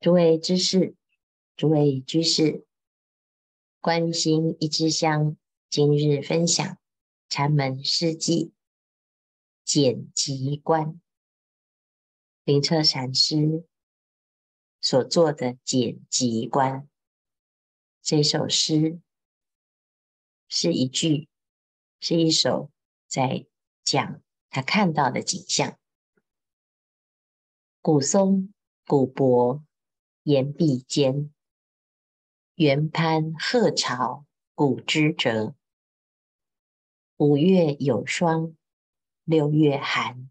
诸位知识，诸位居士，观心一支香，今日分享禅门事迹简集观，灵彻禅师所作的简集观。这首诗是一句，是一首在讲他看到的景象：古松古柏。岩壁间，圆攀鹤巢古枝折。五月有霜，六月寒。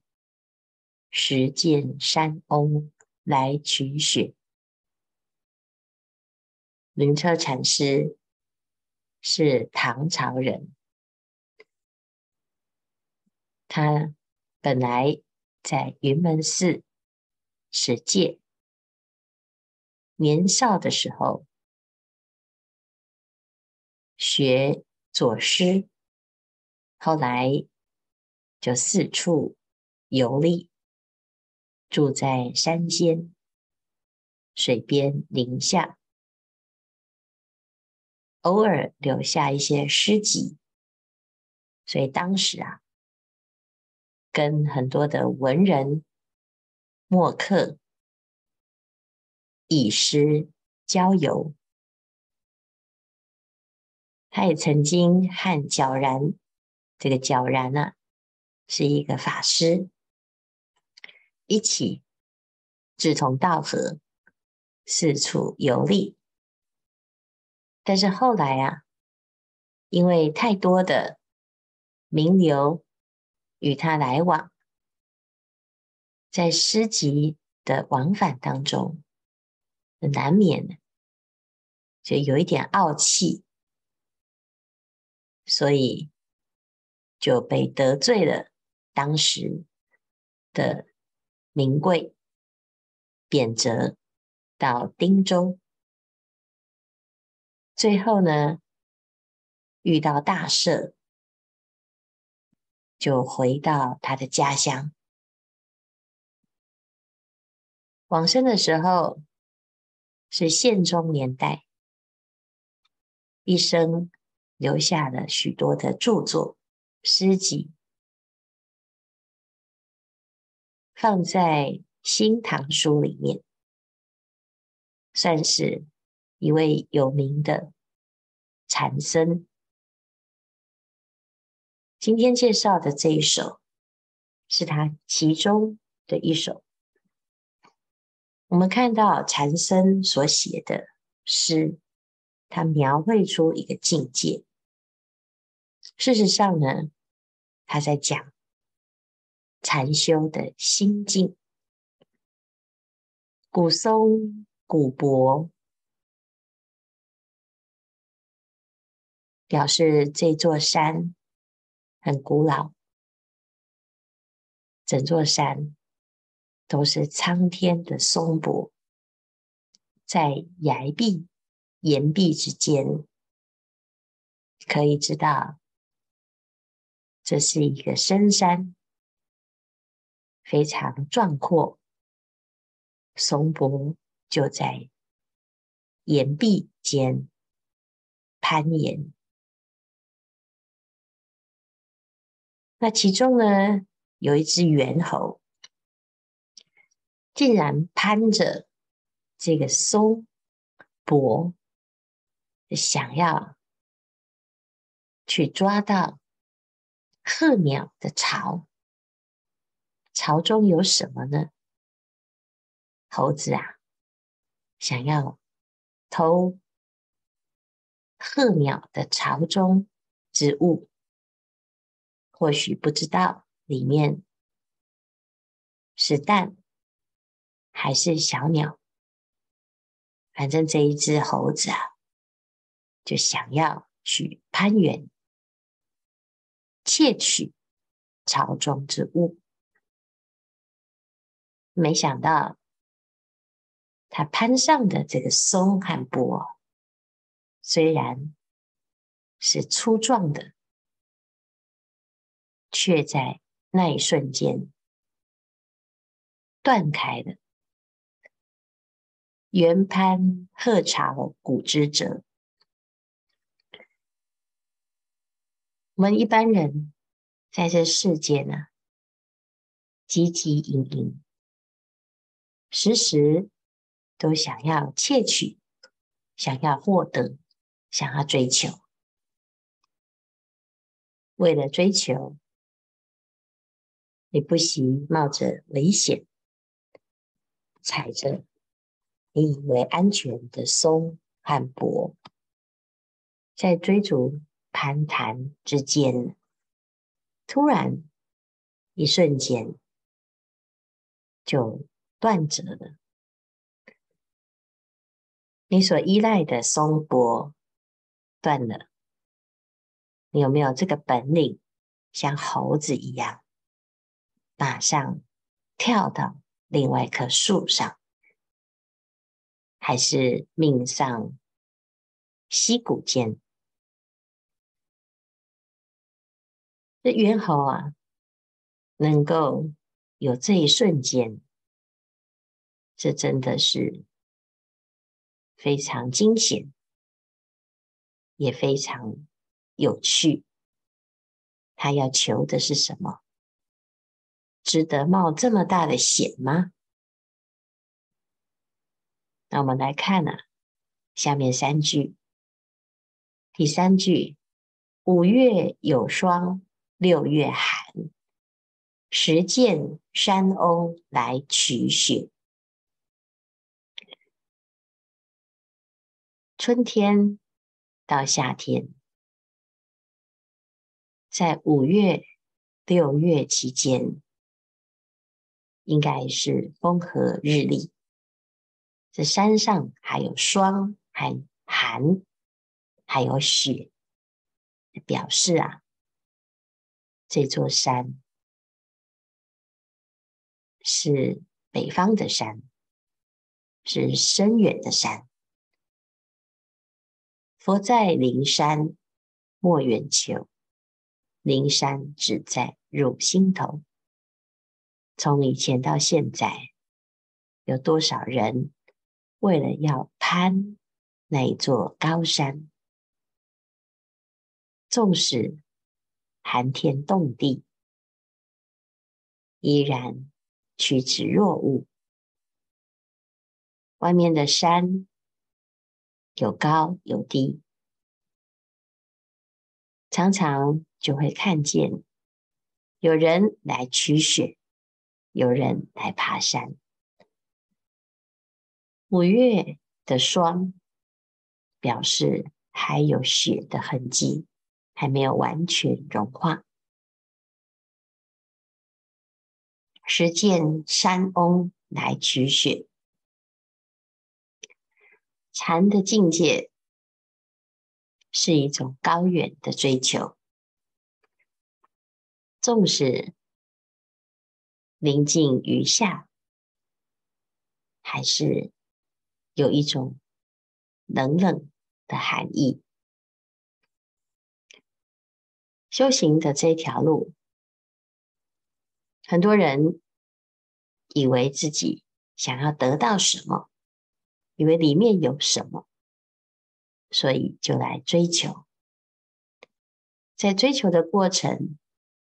时见山翁来取雪。灵彻禅师是唐朝人，他本来在云门寺持戒。年少的时候学作诗，后来就四处游历，住在山间、水边、林下，偶尔留下一些诗集。所以当时啊，跟很多的文人墨客。以诗交游，他也曾经和皎然，这个皎然呢、啊，是一个法师，一起志同道合，四处游历。但是后来啊，因为太多的名流与他来往，在诗集的往返当中。难免就有一点傲气，所以就被得罪了当时的名贵，贬谪到汀州。最后呢，遇到大赦，就回到他的家乡。往生的时候。是宪宗年代，一生留下了许多的著作、诗集，放在《新唐书》里面，算是一位有名的禅僧。今天介绍的这一首，是他其中的一首。我们看到禅僧所写的诗，他描绘出一个境界。事实上呢，他在讲禅修的心境。古松古柏，表示这座山很古老，整座山。都是苍天的松柏，在崖壁、岩壁之间，可以知道这是一个深山，非常壮阔。松柏就在岩壁间攀岩，那其中呢，有一只猿猴。竟然攀着这个松柏，想要去抓到鹤鸟的巢。巢中有什么呢？猴子啊，想要偷鹤鸟的巢中之物，或许不知道里面是蛋。还是小鸟，反正这一只猴子啊，就想要去攀援，窃取巢中之物。没想到，他攀上的这个松和柏，虽然是粗壮的，却在那一瞬间断开了。原攀鹤巢古之者。我们一般人在这世界呢，汲汲营营，时时都想要窃取，想要获得，想要追求。为了追求，你不惜冒着危险，踩着你以为安全的松和柏，在追逐。攀谈之间，突然一瞬间就断折了。你所依赖的松柏断了，你有没有这个本领，像猴子一样，马上跳到另外一棵树上，还是命丧溪谷间？这猿猴啊，能够有这一瞬间，这真的是非常惊险，也非常有趣。他要求的是什么？值得冒这么大的险吗？那我们来看啊，下面三句，第三句：五月有霜。六月寒，时见山翁来取雪。春天到夏天，在五月、六月期间，应该是风和日丽。这山上还有霜，还寒，还有雪，表示啊。这座山是北方的山，是深远的山。佛在灵山莫远求，灵山只在入心头。从以前到现在，有多少人为了要攀那座高山，纵使寒天冻地，依然趋之若鹜。外面的山有高有低，常常就会看见有人来取雪，有人来爬山。五月的霜，表示还有雪的痕迹。还没有完全融化。时见山翁来取雪，禅的境界是一种高远的追求，纵使临近于夏，还是有一种冷冷的含义。修行的这条路，很多人以为自己想要得到什么，以为里面有什么，所以就来追求。在追求的过程，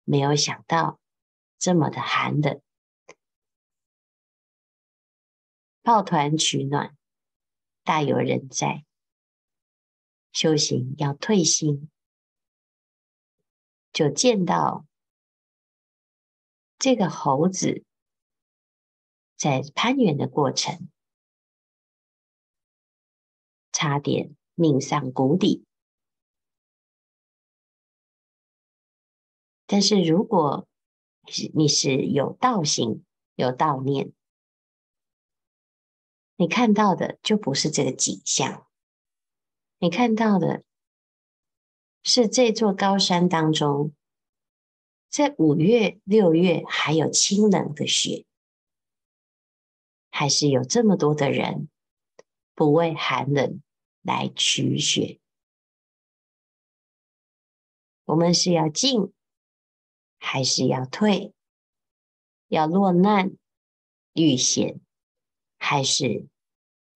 没有想到这么的寒冷，抱团取暖，大有人在。修行要退心。就见到这个猴子在攀援的过程，差点命丧谷底。但是如果你是有道行、有道念，你看到的就不是这个景象，你看到的。是这座高山当中，在五月、六月还有清冷的雪，还是有这么多的人不畏寒冷来取雪。我们是要进，还是要退？要落难遇险，还是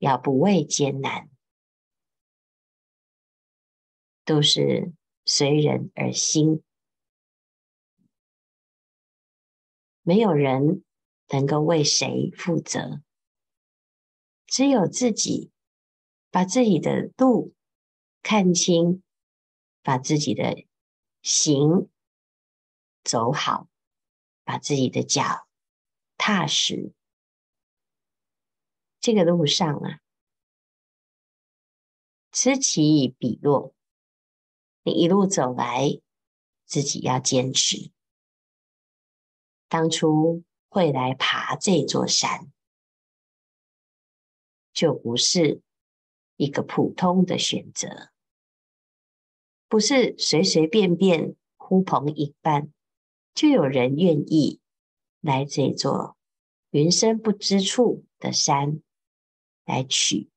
要不畏艰难，都是随人而心，没有人能够为谁负责，只有自己把自己的路看清，把自己的行走好，把自己的脚踏实。这个路上啊，此起彼落，你一路走来，自己要坚持。当初会来爬这座山，就不是一个普通的选择，不是随随便便呼朋引伴就有人愿意来这座云深不知处的山。来取，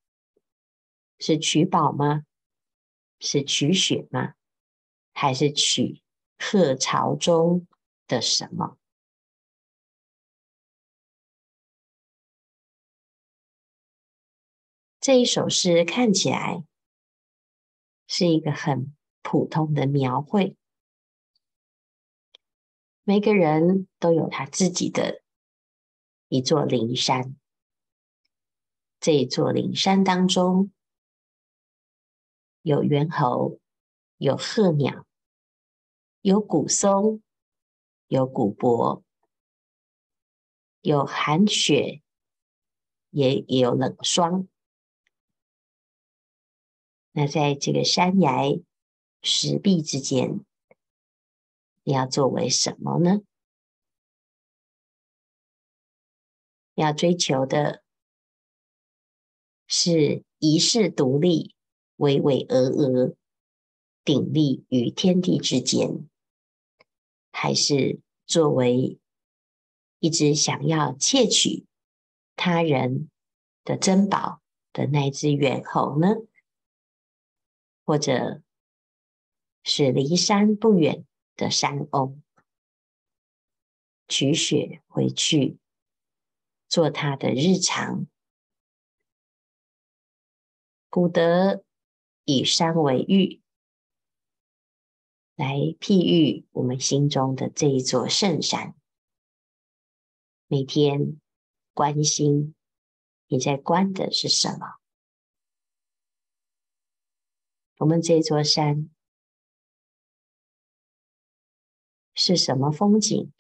是取宝吗？是取雪吗？还是取鹤巢中的什么？这一首诗看起来是一个很普通的描绘，每个人都有他自己的一座灵山。这座灵山当中，有猿猴，有鹤鸟，有古松，有古柏，有寒雪，也也有冷霜。那在这个山崖石壁之间，你要作为什么呢？要追求的。是遗世独立，巍巍峨峨，鼎立于天地之间，还是作为一只想要窃取他人的珍宝的那只猿猴呢？或者是离山不远的山翁，取雪回去做他的日常？古德以山为喻，来譬喻我们心中的这一座圣山。每天关心，你在观的是什么？我们这座山是什么风景？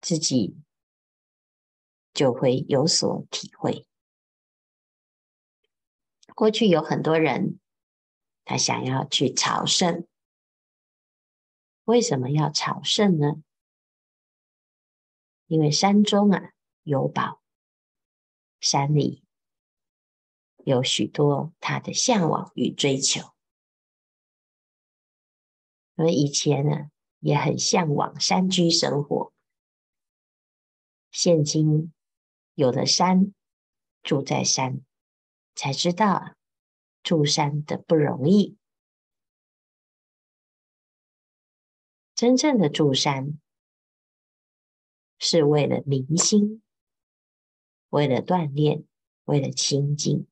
自己就会有所体会。过去有很多人，他想要去朝圣。为什么要朝圣呢？因为山中啊有宝，山里有许多他的向往与追求。我们以前呢也很向往山居生活，现今有了山，住在山。才知道住山的不容易。真正的住山是为了明心，为了锻炼，为了清净。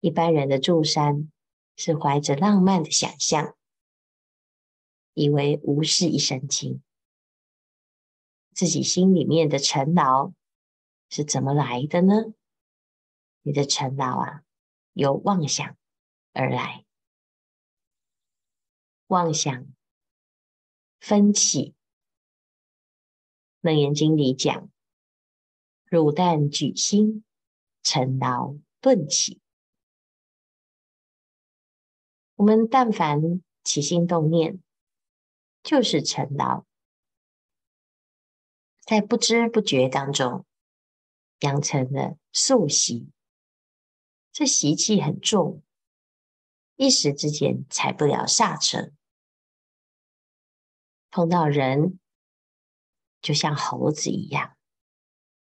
一般人的住山是怀着浪漫的想象，以为无事一身轻。自己心里面的尘劳是怎么来的呢？你的尘劳啊，由妄想而来。妄想纷起，《楞严经》里讲：“汝但举心，尘劳顿起。”我们但凡起心动念，就是尘劳，在不知不觉当中养成了宿习。这习气很重，一时之间踩不了刹车。碰到人，就像猴子一样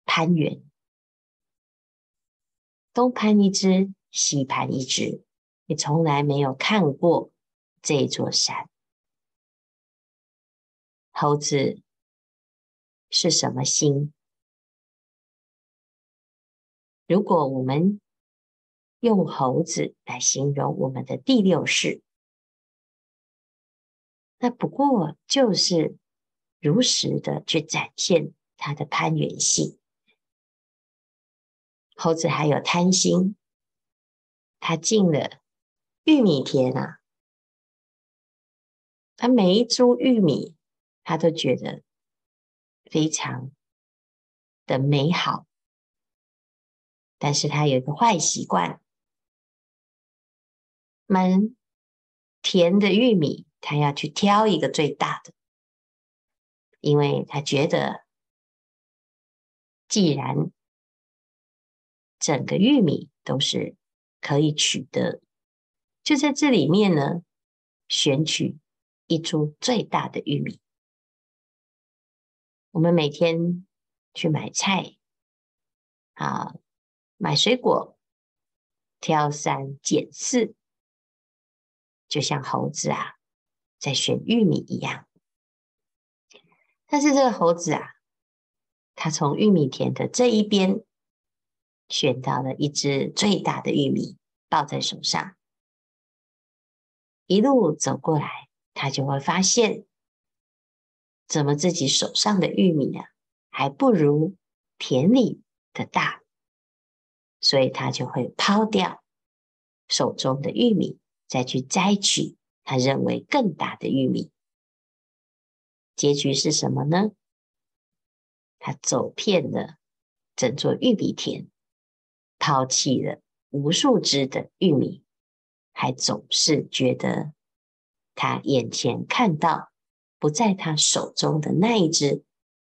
攀援，东攀一只，西攀一只，你从来没有看过这座山。猴子是什么心？如果我们用猴子来形容我们的第六识，那不过就是如实的去展现它的攀缘性。猴子还有贪心，它进了玉米田啊，它每一株玉米，它都觉得非常的美好。但是它有一个坏习惯，满田的玉米，他要去挑一个最大的，因为他觉得，既然整个玉米都是可以取得，就在这里面呢，选取一株最大的玉米。我们每天去买菜，啊，买水果，挑三拣四，就像猴子啊，在选玉米一样。但是这个猴子啊，它从玉米田的这一边。选到了一只最大的玉米，抱在手上，一路走过来，他就会发现，怎么自己手上的玉米啊，还不如田里的大，所以他就会抛掉手中的玉米，再去摘取他认为更大的玉米。结局是什么呢？他走遍了整座玉米田。抛弃了无数只的玉米，还总是觉得他眼前看到不在他手中的那一只，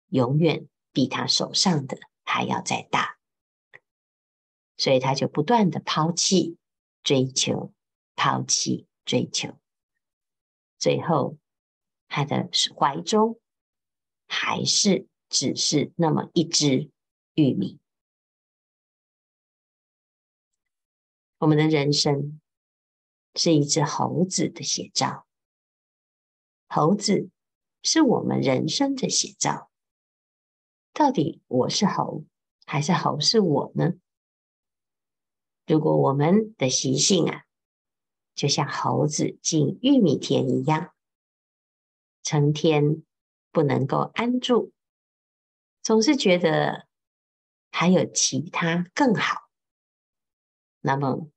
永远比他手上的还要再大，所以他就不断的抛弃、追求、抛弃、追求，最后他的怀中还是只是那么一只玉米。我们的人生是一只猴子的写照，猴子是我们人生的写照。到底我是猴，还是猴是我呢？如果我们的习性啊，就像猴子进玉米田一样，成天不能够安住，总是觉得还有其他更好。那么，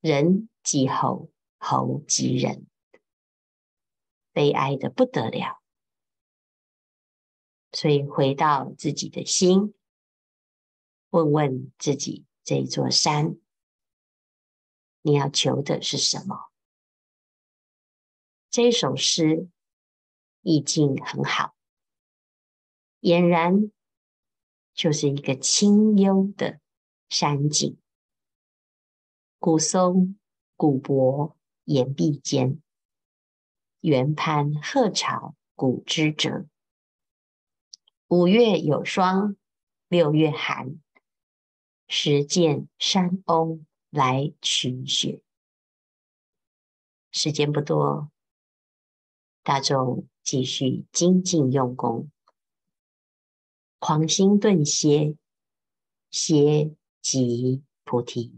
人即猴，猴即人，悲哀得不得了。所以回到自己的心，问问自己：这一座山，你要求的是什么？这首诗意境很好，俨然就是一个清幽的山景。古松古柏岩壁间，猿攀鹤巢古枝折。五月有霜，六月寒，时见山翁来取血。时间不多，大众继续精进用功，狂心顿歇，歇即菩提。